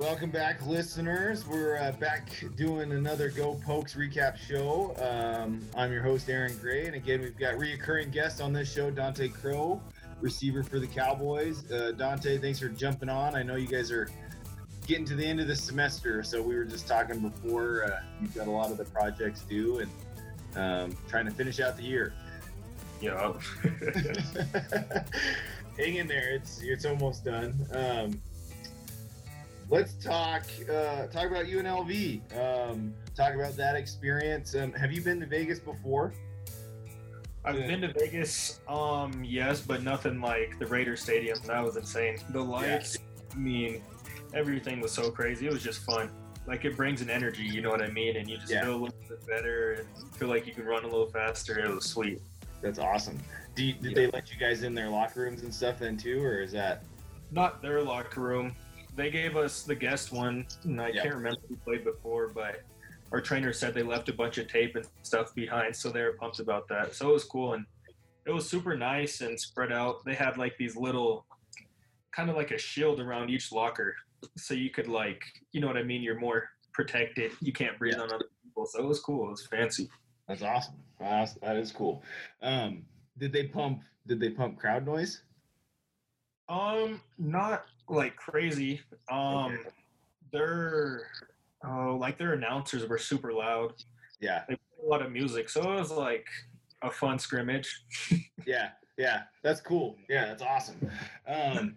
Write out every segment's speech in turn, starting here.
Welcome back, listeners. We're uh, back doing another Go Pokes recap show. Um, I'm your host, Aaron Gray, and again, we've got reoccurring guests on this show, Dontae Crow, receiver for the Cowboys. Uh, Dontae, thanks for jumping on. I know you guys are getting to the end of the semester, so we were just talking before. Uh, you've got a lot of the projects due and um, trying to finish out the year. Yeah. Hang in there. It's it's almost done. Um, let's talk uh, talk about UNLV. Um, talk about that experience. Um, have you been to Vegas before? I've been to Vegas, um, yes, but nothing like the Raider Stadium. That was insane. The lights, I mean, everything was so crazy. It was just fun. Like it brings an energy, you know what I mean? And you just Yeah. feel a little bit better and feel like you can run a little faster. It was sweet. That's awesome. Do you, did Yeah. they let you guys in their locker rooms and stuff then too, or is that? Not their locker room. They gave us the guest one, and I Yeah. can't remember who played before, but our trainer said they left a bunch of tape and stuff behind, so they were pumped about that. So it was cool, and it was super nice and spread out. They had like these little, kind of like a shield around each locker, so you could like, you know what I mean? You're more protected. You can't breathe Yeah. on other people. So it was cool. It was fancy. That's awesome. That's, that is cool. Um, did they pump? Did they pump crowd noise? Um, not like crazy. Um, Okay. their oh, like their announcers were super loud. Yeah, They played a lot of music, so it was like a fun scrimmage. yeah, yeah. That's cool. Yeah, that's awesome. Um,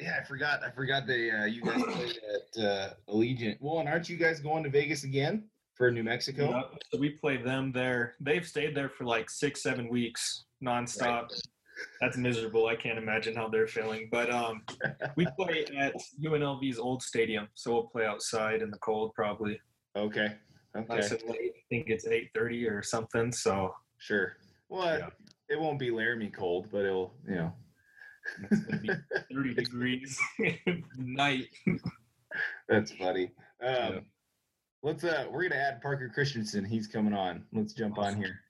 yeah, I forgot. I forgot they uh, you guys played at uh, Allegiant. Well, and aren't you guys going to Vegas again for New Mexico? Yep. So we played them there. They've stayed there for like six, seven weeks nonstop. That's miserable. I can't imagine how they're feeling. But um, we play at UNLV's old stadium, so we'll play outside in the cold probably. Okay. Okay. Nice and late. I think it's eight thirty or something. So Sure. Well, Yeah. it won't be Laramie cold, but it'll, you know. it's gonna be thirty degrees night. That's funny. Um, Yeah. Let's uh, we're gonna add Parker Christensen. He's coming on. Let's jump on here.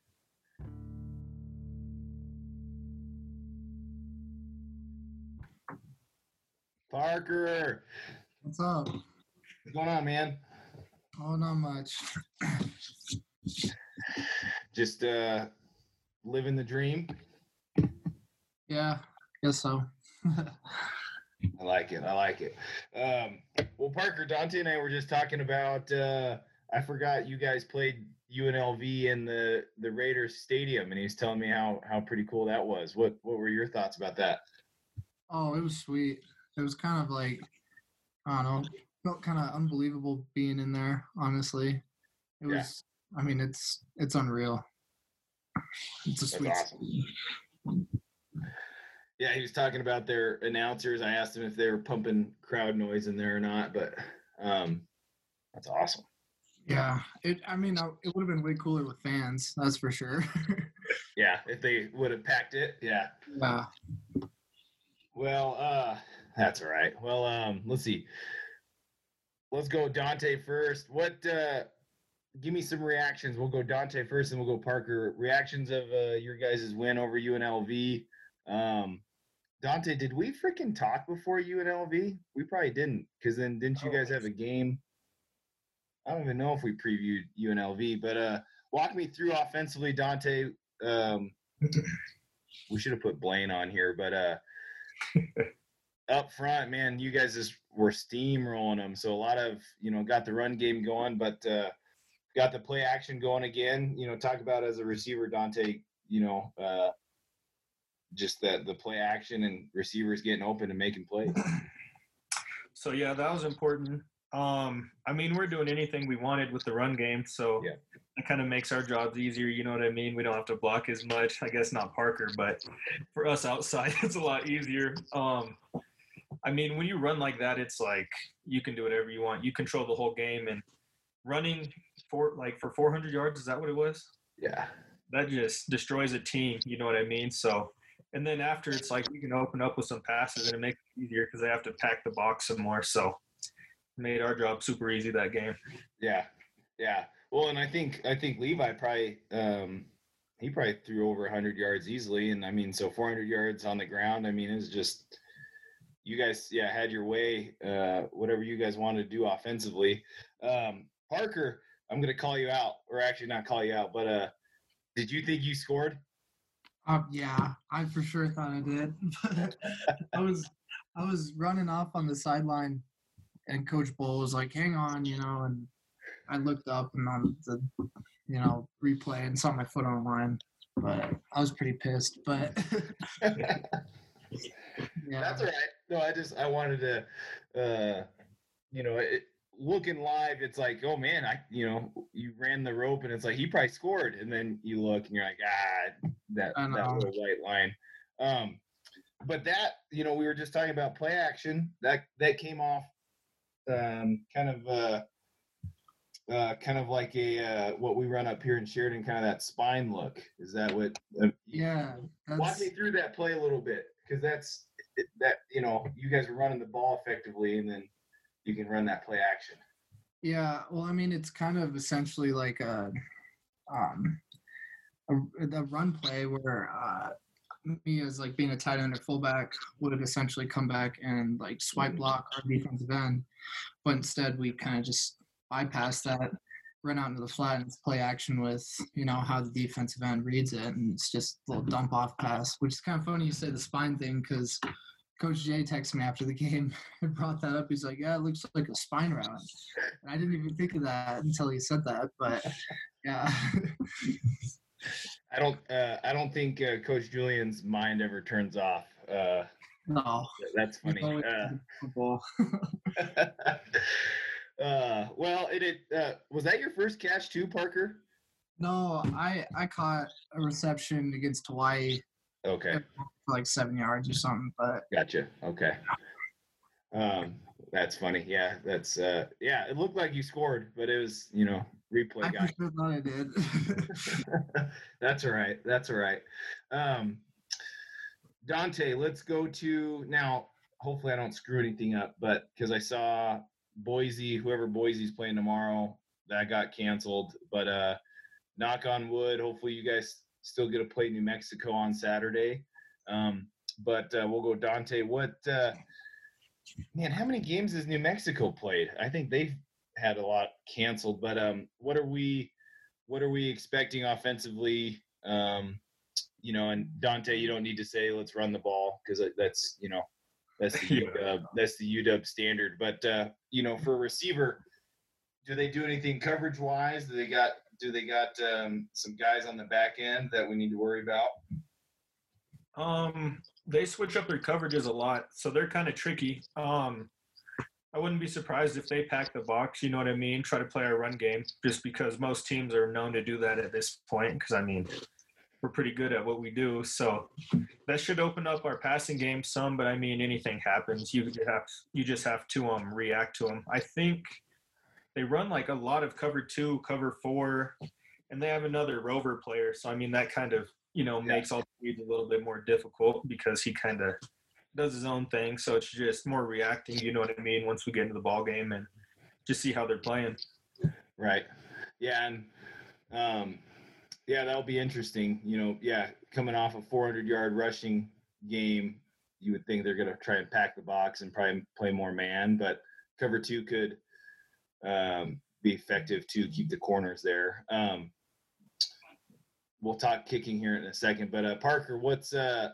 Parker, What's up? what's going on, man? Oh, not much. Just uh, living the dream. Yeah, guess so. I like it. I like it. Um, well, Parker, Dontae, and I were just talking about. Uh, I forgot you guys played UNLV in the the Raiders stadium, and he's telling me how how pretty cool that was. What what were your thoughts about that? oh, it was sweet. It was kind of like I don't know, felt kind of unbelievable being in there. Honestly, it Yeah. was. I mean, it's it's unreal. It's a sweet. awesome. Yeah, he was talking about their announcers. I asked him if they were pumping crowd noise in there or not, but um, that's awesome. Yeah, it. I mean, it would have been way cooler with fans. That's for sure. Yeah, if they would have packed it, yeah. yeah. Well, uh, that's all right. Well, um, let's see. Let's go Dontae first. What? Uh, give me some reactions. We'll go Dontae first, and we'll go Parker. Reactions of uh, your guys' win over UNLV. Um, Dontae, did we freaking talk before UNLV? We probably didn't, because then didn't you guys have a game? I don't even know if we previewed UNLV, but uh, walk me through offensively, Dontae. Um, we should have put Blaine on here, but uh, up front, man, you guys just were steamrolling them. So a lot of you know got the run game going, but uh, got the play action going again. You know, talk about as a receiver, Dontae. You know, uh, just that the play action and receivers getting open and making plays. So yeah, that was important. Um, I mean, we're doing anything we wanted with the run game, so Yeah. it kind of makes our jobs easier. You know what I mean? We don't have to block as much. I guess not Parker, but for us outside, it's a lot easier. Um, I mean, when you run like that, it's like you can do whatever you want. You control the whole game, and running for like for 400 yards is that what it was? Yeah, That just destroys a team. You know what I mean? So. And then after, it's like you can open up with some passes and it makes it easier because they have to pack the box some more. So, made our job super easy that game. yeah, yeah. Well, and I think I think Levi probably um, he probably threw over 100 yards easily, and I mean, so 400 yards on the ground. I mean, it's just you guys, yeah, had your way. Uh, whatever you guys wanted to do offensively. Um, Parker, I'm gonna call you out, or actually not call you out, but uh, did you think you scored? Um, yeah, I for sure thought I did. I was I was running off on the sideline, and Coach Bohl was like, "Hang on," you know, and I looked up and on the you know replay and saw my foot on the line, but I was pretty pissed. But yeah, That's all right. No, I just I wanted to, uh, you know, it, looking live, it's like, oh man, I you know, you ran the rope and it's like he probably scored, and then you look and you're like, ah, that that know. little white line. Um, but that you know, we were just talking about play action. That that came off, um, kind of. Uh, uh, kind of like a uh, what we run up here in Sheridan, kind of that spine look. Is that what? Uh, yeah, walk me through that play a little bit because that's that you know you guys are running the ball effectively and then you can run that play action. Yeah, well, I mean, it's kind of essentially like a um the run play where uh, me as like being a tight end or fullback would have essentially come back and like swipe block our defensive end, but instead we kind of just bypass that, run out into the flat and play action with you know how the defensive end reads it, and it's just a little dump off pass, which is kind of funny you say the spine thing because. Coach Jay texted me after the game and brought that up. He's like, "Yeah, it looks like a spine route." And I didn't even think of that until he said that. But yeah, i don't uh, i don't think uh, coach julian's mind ever turns off uh, no. that's funny uh. uh, well it, it uh, was that your first catch too parker no, I I caught a reception against Hawaii okay for like seven yards or something. But gotcha okay um that's funny yeah that's uh yeah it looked like you scored but it was you know replay I guy for sure thought I did. That's all right. That's all right. Um, Dontae, let's go to now. Hopefully, I don't screw anything up, but because I saw Boise, whoever Boise's playing tomorrow, that got canceled. But uh, knock on wood. Hopefully, you guys still get to play New Mexico on Saturday. Um, but uh, we'll go Dontae. What uh, man? How many games has New Mexico played? I think they've had a lot canceled. But um, what are we? What are we expecting offensively? Um, you know, and Dontae, you don't need to say let's run the ball because that's you know that's the UW, that's the UW standard. But uh, you know, for a receiver, do they do anything coverage wise? Do they got do they got um, some guys on the back end that we need to worry about? Um, they switch up their coverages a lot, so they're kind of tricky. Um, I wouldn't be surprised if they pack the box. You know what I mean? Try to play our run game, just because most teams are known to do that at this point. Because I mean, we're pretty good at what we do, so that should open up our passing game some. But I mean, anything happens. You have you just have to um react to them. I think they run like a lot of cover two, cover four, and they have another rover player. So I mean, that kind of you know makes all the reads a little bit more difficult because he kind of does his own thing. So it's just more reacting. You know what I mean? Once we get into the ball game and just see how they're playing. Right. Yeah, and um, yeah, that'll be interesting. You know, yeah, coming off a 400 yard rushing game, you would think they're going to try and pack the box and probably play more man, but cover two could um, be effective to keep the corners there. Um, we'll talk kicking here in a second, but uh, Parker, what's uh,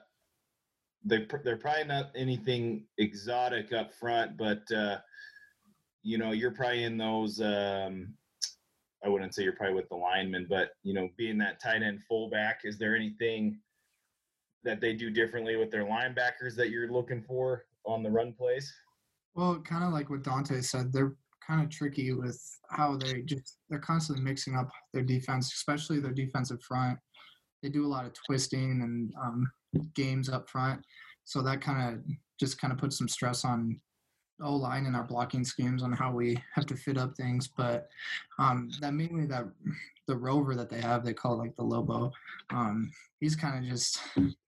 they they're probably not anything exotic up front, but uh, you know you're probably in those. Um, I wouldn't say you're probably with the linemen, but you know, being that tight end fullback, is there anything that they do differently with their linebackers that you're looking for on the run plays? well, kind of like what Dontae said, they're kind of tricky with how they just they're constantly mixing up their defense, especially their defensive front. They do a lot of twisting and um, games up front, so that kind of just kind of puts some stress on O line and our blocking schemes on how we have to fit up things. But um, that mainly that the rover that they have, they call like the Lobo. Um, he's kind of just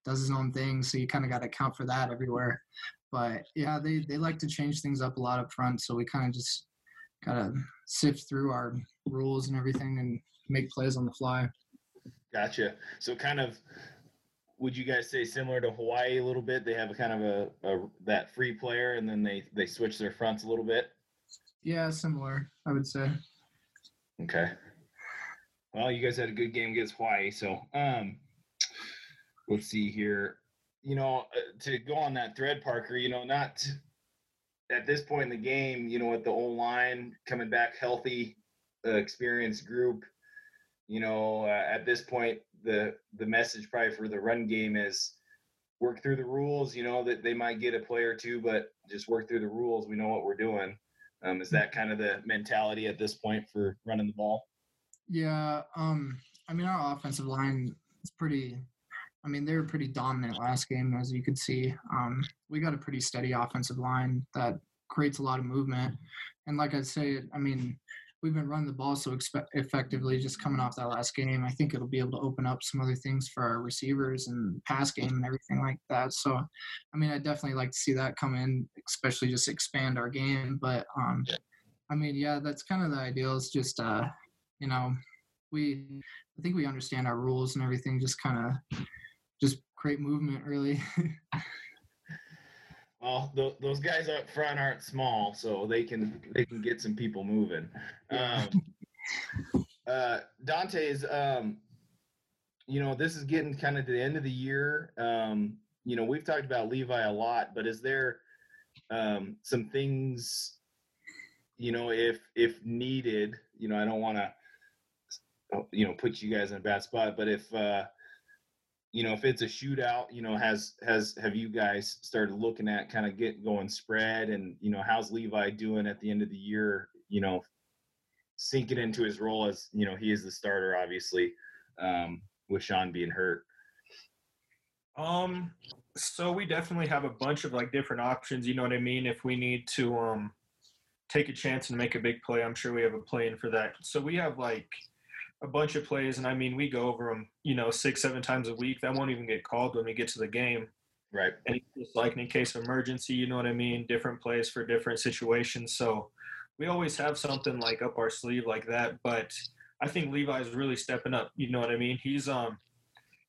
does his own thing, so you kind of got to account for that everywhere. But yeah, they they like to change things up a lot up front, so we kind of just gotta sift through our rules and everything and make plays on the fly. Gotcha. So kind of would you guys say similar to Hawaii a little bit? They have a kind of a, a that free player, and then they they switch their fronts a little bit. Yeah, similar, I would say. Okay. Well, you guys had a good game against Hawaii, so um, let's see here. You know, uh, to go on that thread, Parker. You know, not at this point in the game. You know, with the old line coming back healthy, uh, experienced group. You know, uh, at this point, the the message probably for the run game is work through the rules. You know that they might get a play or two, but just work through the rules. We know what we're doing. Um, is that kind of the mentality at this point for running the ball? Yeah, um, I mean our offensive line is pretty. I mean they were pretty dominant last game, as you could see. Um, we got a pretty steady offensive line that creates a lot of movement, and like I say, I mean we've been running the ball so expe- effectively just coming off that last game. I think it'll be able to open up some other things for our receivers and pass game and everything like that. So, I mean, I definitely like to see that come in, especially just expand our game. But, um, I mean, yeah, that's kind of the ideal. Is just, uh, you know, we, I think we understand our rules and everything. Just kind of, just create movement, really. Well, th- those guys up front aren't small, so they can they can get some people moving. Um, uh, Dontae's, um, you know, this is getting kind of to the end of the year. Um, you know, we've talked about Levi a lot, but is there um, some things, you know, if if needed, you know, I don't want to, you know, put you guys in a bad spot, but if uh, you know, if it's a shootout, you know, has has have you guys started looking at kind of get going spread and you know, how's Levi doing at the end of the year? You know, sinking into his role as you know he is the starter, obviously, um, with Sean being hurt. Um, so we definitely have a bunch of like different options. You know what I mean? If we need to um take a chance and make a big play, I'm sure we have a plan for that. So we have like a bunch of plays, and I mean, we go over them, you know, six, seven times a week. That won't even get called when we get to the game. Right. And just like in case of emergency, you know what I mean? Different plays for different situations. So we always have something like up our sleeve like that. But I think Levi's really stepping up. You know what I mean? He's um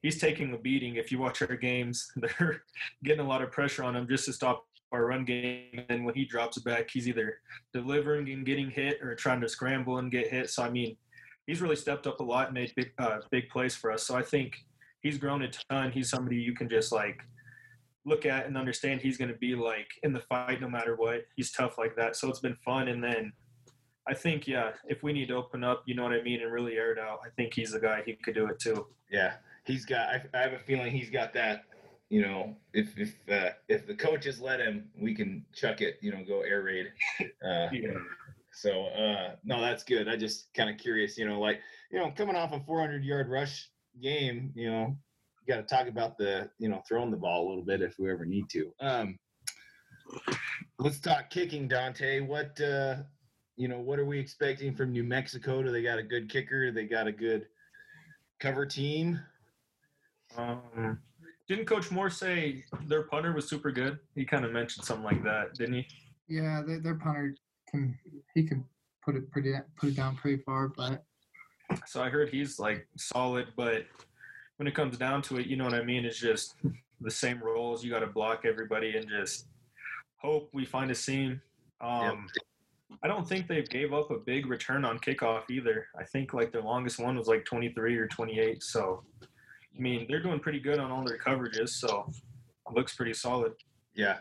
he's taking a beating. If you watch our games, they're getting a lot of pressure on him just to stop our run game. And when he drops back, he's either delivering and getting hit or trying to scramble and get hit. So I mean, he's really stepped up a lot and made big uh, big plays for us. So I think he's grown a ton. He's somebody you can just like look at and understand he's going to be like in the fight no matter what. He's tough like that. So it's been fun. And then I think yeah, if we need to open up, you know what I mean, and really air it out, I think he's the guy. He could do it too. Yeah, he's got. I, I have a feeling he's got that. You know, if if uh, if the coaches let him, we can chuck it. You know, go air raid. Uh, Yeah. So uh no, that's good. I just kind of curious, you know, like you know, coming off a 400 yard rush game, you know, you got to talk about the you know throwing the ball a little bit if we ever need to. Um, let's talk kicking, Dontae. What uh, you know, what are we expecting from New Mexico? Do they got a good kicker? Do they got a good cover team? Um, didn't Coach Moore say their punter was super good? He kind of mentioned something like that, didn't he? yeah, their, their punter can he can put it pretty put it down pretty far, but So I heard he's like solid, but when it comes down to it, you know what I mean? It's just the same roles. You got to block everybody and just hope we find a seam. Um, I don't think they gave up a big return on kickoff either. I think like their longest one was like 23 or 28. So, I mean, they're doing pretty good on all their coverages. So, it looks pretty solid. Yeah.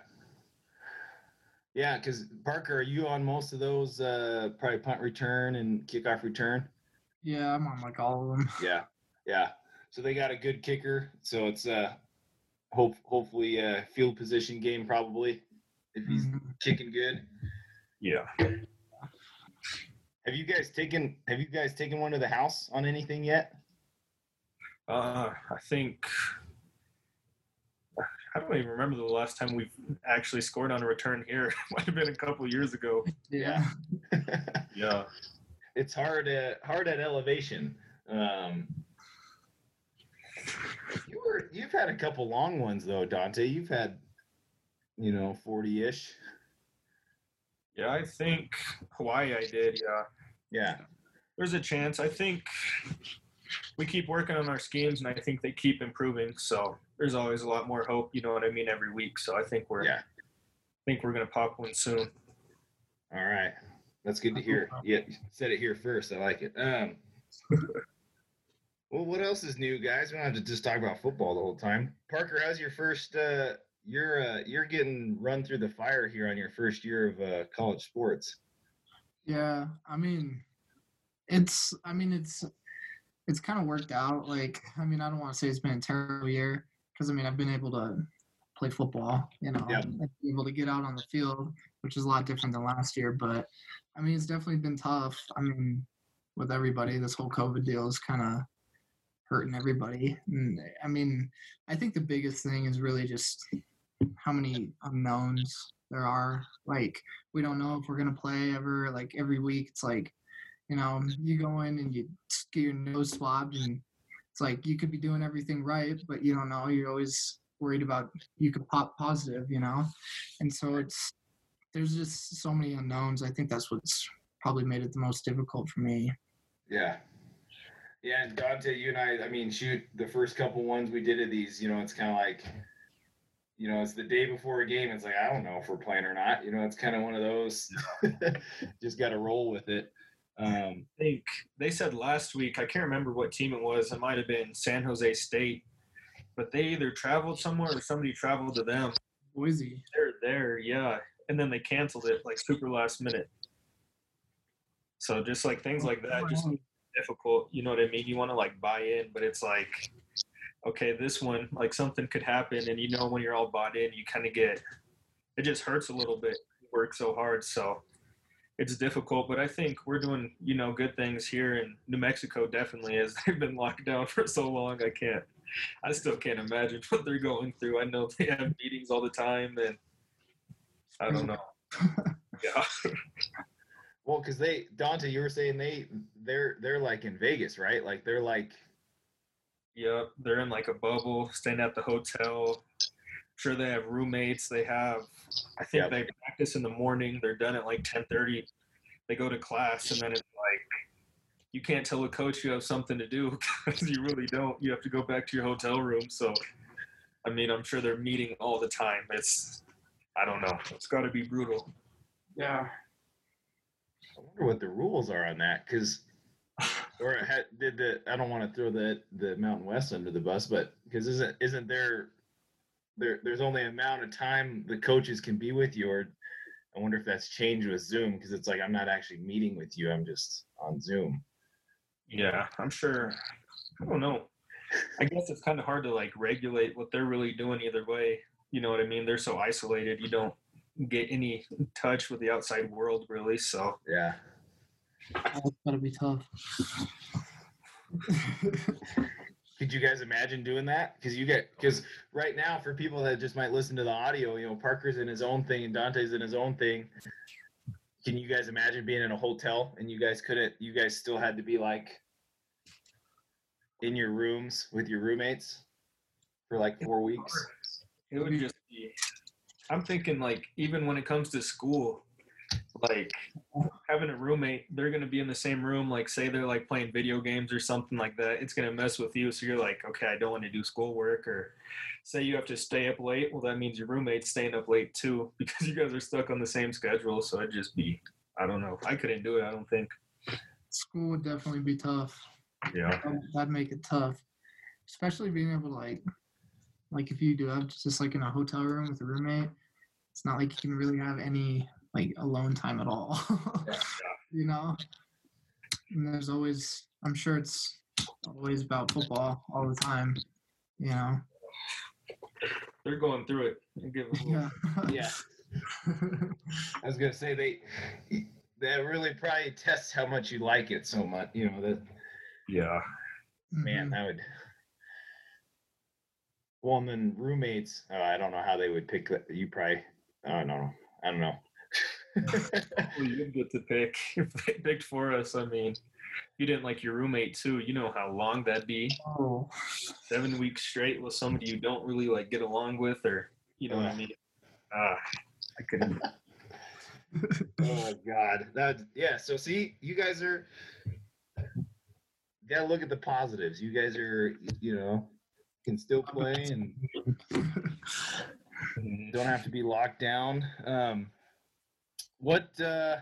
Yeah, because Parker, are you on most of those? Uh, probably punt return and kickoff return. yeah, I'm on like all of them. Yeah, yeah. So they got a good kicker. So it's uh, hope hopefully a field position game probably if he's Mhm. kicking good. Yeah. Have you guys taken Have you guys taken one to the house on anything yet? Uh, I think I don't even remember the last time we've actually scored on a return here. It might have been a couple years ago. Yeah. Yeah. it's hard at hard at elevation. Um, you were you've had a couple long ones though, Dontae. You've had you know forty ish. Yeah, I think Hawaii I did. Yeah. Yeah, There's a chance. I think we keep working on our schemes, and I think they keep improving. So there's always a lot more hope. You know what I mean? Every week. So I think we're Yeah. I think we're gonna pop one soon. All right. That's good to hear. Yeah, you said it here first. I like it. Um, well, what else is new, guys? We don't have to just talk about football the whole time. Parker, how's your first? Uh, you're uh, you're getting run through the fire here on your first year of uh, college sports. Yeah, I mean, it's. I mean, it's. It's kind of worked out. Like, I mean, I don't want to say it's been a terrible year because I mean, I've been able to play football. You know, Yep. able to get out on the field, which is a lot different than last year. But I mean, it's definitely been tough. I mean, with everybody, this whole COVID deal is kind of hurting everybody. And I mean, I think the biggest thing is really just how many unknowns there are. Like, we don't know if we're gonna play ever. Like every week, it's like, you know, you go in and you get your nose swabbed, and it's like you could be doing everything right, but you don't know. You're always worried about you could pop positive, you know. And so it's there's just so many unknowns. I think that's what's probably made it the most difficult for me. Yeah. Yeah, and Dontae, you and I, I mean, shoot, the first couple ones we did of these, you know, it's kind of like, you know, it's the day before a game. It's like, I don't know if we're playing or not. You know, it's kind of one of those, just got to roll with it. Um, I think they said last week, I can't remember what team it was. It might have been San Jose State, but they either traveled somewhere or somebody traveled to them. Boise. They're there, yeah. And then they canceled it like super last minute. So just like things like that, just difficult. You know what I mean? You want to like buy in, but it's like, okay, this one, like something could happen. And you know, when you're all bought in, you kind of get, it just hurts a little bit. You work so hard. So it's difficult, but I think we're doing, you know, good things here in New Mexico. Definitely as They've been locked down for so long. I can't, I still can't imagine what they're going through. I know they have meetings all the time and I don't know. Yeah. well, because they, Dontae, you were saying they, they're, they're like in Vegas, right? Like they're like, Yep, they're in like a bubble, staying at the hotel. Sure, they have roommates. They have, I think Yep. they practice in the morning. They're done at like ten thirty. They go to class, and then it's like you can't tell a coach you have something to do because you really don't. You have to go back to your hotel room. So, I mean, I'm sure they're meeting all the time. It's, I don't know. It's got to be brutal. Yeah. I wonder what the rules are on that. Cause, or had, did the, I don't want to throw the, the Mountain West under the bus, but because isn't, isn't there, there, there's only amount of time the coaches can be with you or I wonder if that's changed with Zoom because it's like I'm not actually meeting with you. I'm just on Zoom. Yeah, I'm sure. I don't know. I guess it's kind of hard to like regulate what they're really doing either way. You know what I mean? They're so isolated. You don't get any touch with the outside world really. So Yeah. That's gotta be tough. Could you guys imagine doing that? Because you get because right now for people that just might listen to the audio, you know, Parker's in his own thing and Dontae's in his own thing. Can you guys imagine being in a hotel and you guys couldn't? You guys still had to be like in your rooms with your roommates for like four weeks. it would just be. I'm thinking like even when it comes to school, like having a roommate, they're gonna be in the same room. Like say they're like playing video games or something like that. It's gonna mess with you. So you're like, okay, I don't want to do schoolwork. Or say you have to stay up late. Well, that means your roommate's staying up late too because you guys are stuck on the same schedule. So it'd just be, I don't know. I couldn't do it. I don't think. School would definitely be tough. Yeah. That'd, that'd make it tough, especially being able to like, like if you do have just like in a hotel room with a roommate, it's not like you can really have any like alone time at all. Yeah. you know, and there's always, I'm sure it's always about football all the time. You know, They're going through it. Give them little- yeah. Yeah, I was gonna say they that really probably tests how much you like it so much. You know that Yeah. man Mhm. that would. Well, and then roommates. Oh, I don't know how they would pick that. You probably. I don't know. I don't know. Well, you get to pick. They picked for us. I mean, you didn't like your roommate too. You know how long that'd be—seven weeks straight with somebody you don't really like get along with, or you know what I mean. Ah, I couldn't. oh God, that yeah. So see, you guys are gotta look at the positives. You guys are, you know, can still play and don't have to be locked down. Um, what? uh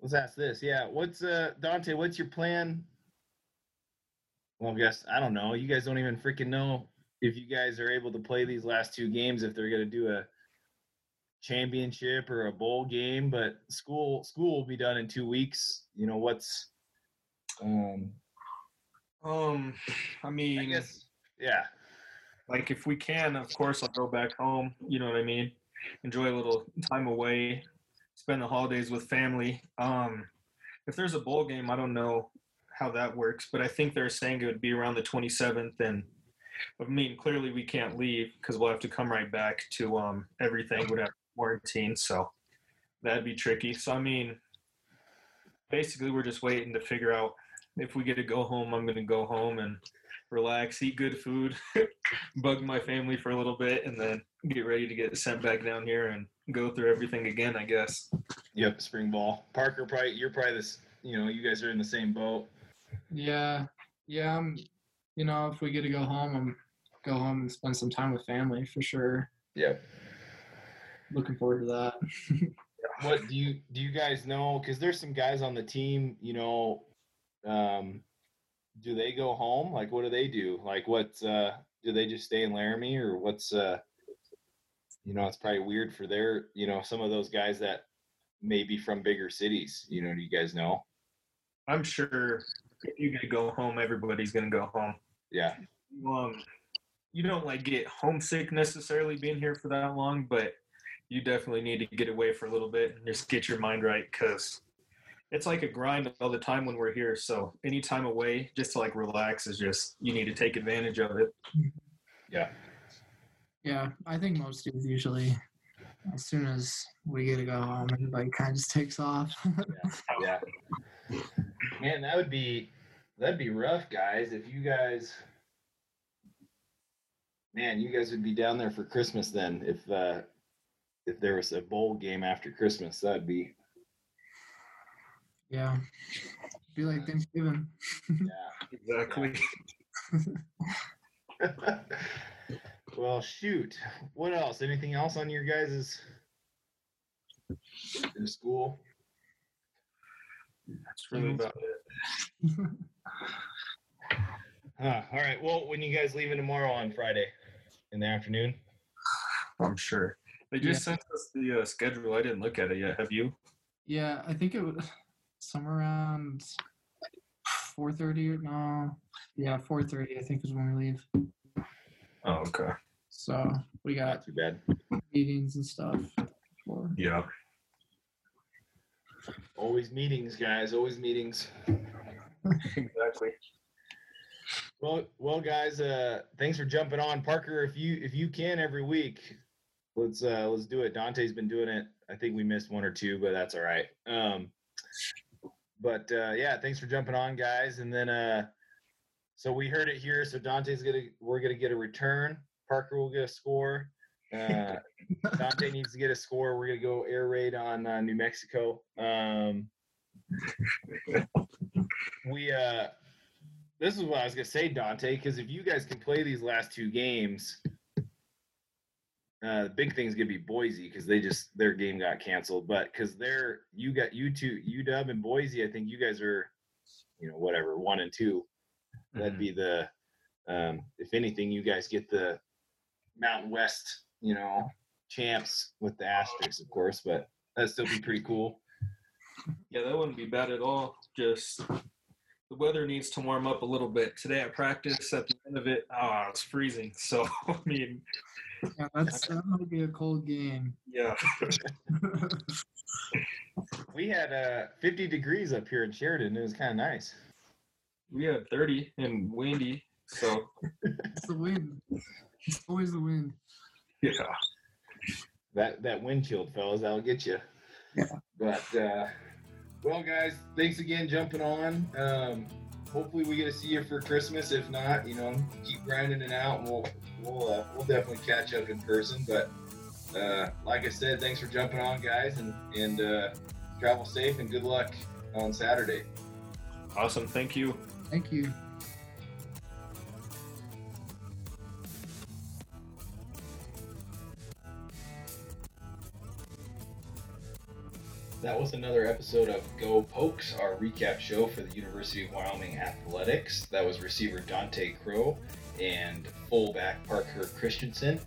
Let's ask this. Yeah, what's uh Dontae? What's your plan? Well, I guess I don't know. You guys don't even freaking know if you guys are able to play these last two games if they're gonna do a championship or a bowl game. But school school will be done in two weeks. You know what's um Um, I mean, I guess yeah. like if we can, of course, I'll go back home. You know what I mean? Enjoy a little time away, spend the holidays with family. Um, if there's a bowl game, I don't know how that works, but I think they're saying it would be around the 27th. And I mean, clearly we can't leave because we'll have to come right back to um, everything would have quarantine, so that'd be tricky. So I mean, basically, we're just waiting to figure out if we get to go home. I'm gonna go home and relax, eat good food, bug my family for a little bit, and then get ready to get sent back down here and go through everything again. I guess. Yep, spring ball. Parker, probably you're probably this. You know, you guys are in the same boat. Yeah, yeah. I'm, you know, if we get to go home, I'm go home and spend some time with family for sure. Yep. Looking forward to that. What do you do? You guys know? Because there's some guys on the team. You know, um, do they go home? Like, what do they do? Like, what uh, do they just stay in Laramie, or what's uh, you know, it's probably weird for their, you know, some of those guys that may be from bigger cities. You know, do you guys know? I'm sure if you get to go home, everybody's gonna go home. Yeah. um, you don't like get homesick necessarily being here for that long, but you definitely need to get away for a little bit and just get your mind right because it's like a grind all the time when we're here. So any time away, just to like relax is just you need to take advantage of it. Yeah. Yeah, I think most dudes usually, as soon as we get to go home, everybody kind of just takes off. Yeah. Man, that would be that'd be rough, guys. If you guys, man, you guys would be down there for Christmas then. If uh, if there was a bowl game after Christmas, that'd be yeah, be like Thanksgiving. yeah. Exactly. well, shoot. What else? Anything else on your guys's in school? That's really about it. Huh. All right. Well, when you guys leaving tomorrow on Friday in the afternoon? I'm sure. They just sent us the uh, schedule. I didn't look at it yet. Have you? yeah, I think it was somewhere around four thirty. or No, yeah, four thirty. I think is when we leave. Oh, okay. So we got Not too bad. meetings and stuff. For, Yeah. Always meetings, guys. Always meetings. exactly. Well, well, guys. Uh, thanks for jumping on, Parker. If you if you can every week, let's uh let's do it. Dontae's been doing it. I think we missed one or two, but that's all right. Um, but uh, yeah, thanks for jumping on, guys. And then uh, so we heard it here. So Dontae's gonna we're gonna get a return. Parker will get a score. Uh, Dontae needs to get a score. We're gonna go air raid on uh, New Mexico. Um, we uh, this is what I was gonna say, Dontae, because if you guys can play these last two games, uh, the big thing's gonna be Boise because they just their game got canceled. But because they're you got you two UW and Boise, I think you guys are, you know, whatever one and 2 That'd be the, um, if anything, you guys get the Mountain West, you know, champs with the asterisks, of course, but that'd still be pretty cool. Yeah, that wouldn't be bad at all. Just the weather needs to warm up a little bit. Today at practice, at the end of it, ah, it's freezing. So I mean, yeah, that's that might be a cold game. yeah, We had uh 50 degrees up here in Sheridan. It was kind of nice. we had 30 and windy. So It's the wind. It's always the wind. yeah, That that wind windshield, fellas, that'll get you. Yeah. But uh, well, guys, thanks again jumping on. Um, hopefully we get to see you for Christmas. If not, you know, keep grinding it out, and we'll we'll uh, we'll definitely catch up in person. But uh, like I said, thanks for jumping on, guys, and and uh, travel safe and good luck on Saturday. Awesome. Thank you. Thank you. That was another episode of Go Pokes, our recap show for the University of Wyoming Athletics. That was receiver Dontae Crow and fullback Parker Christensen.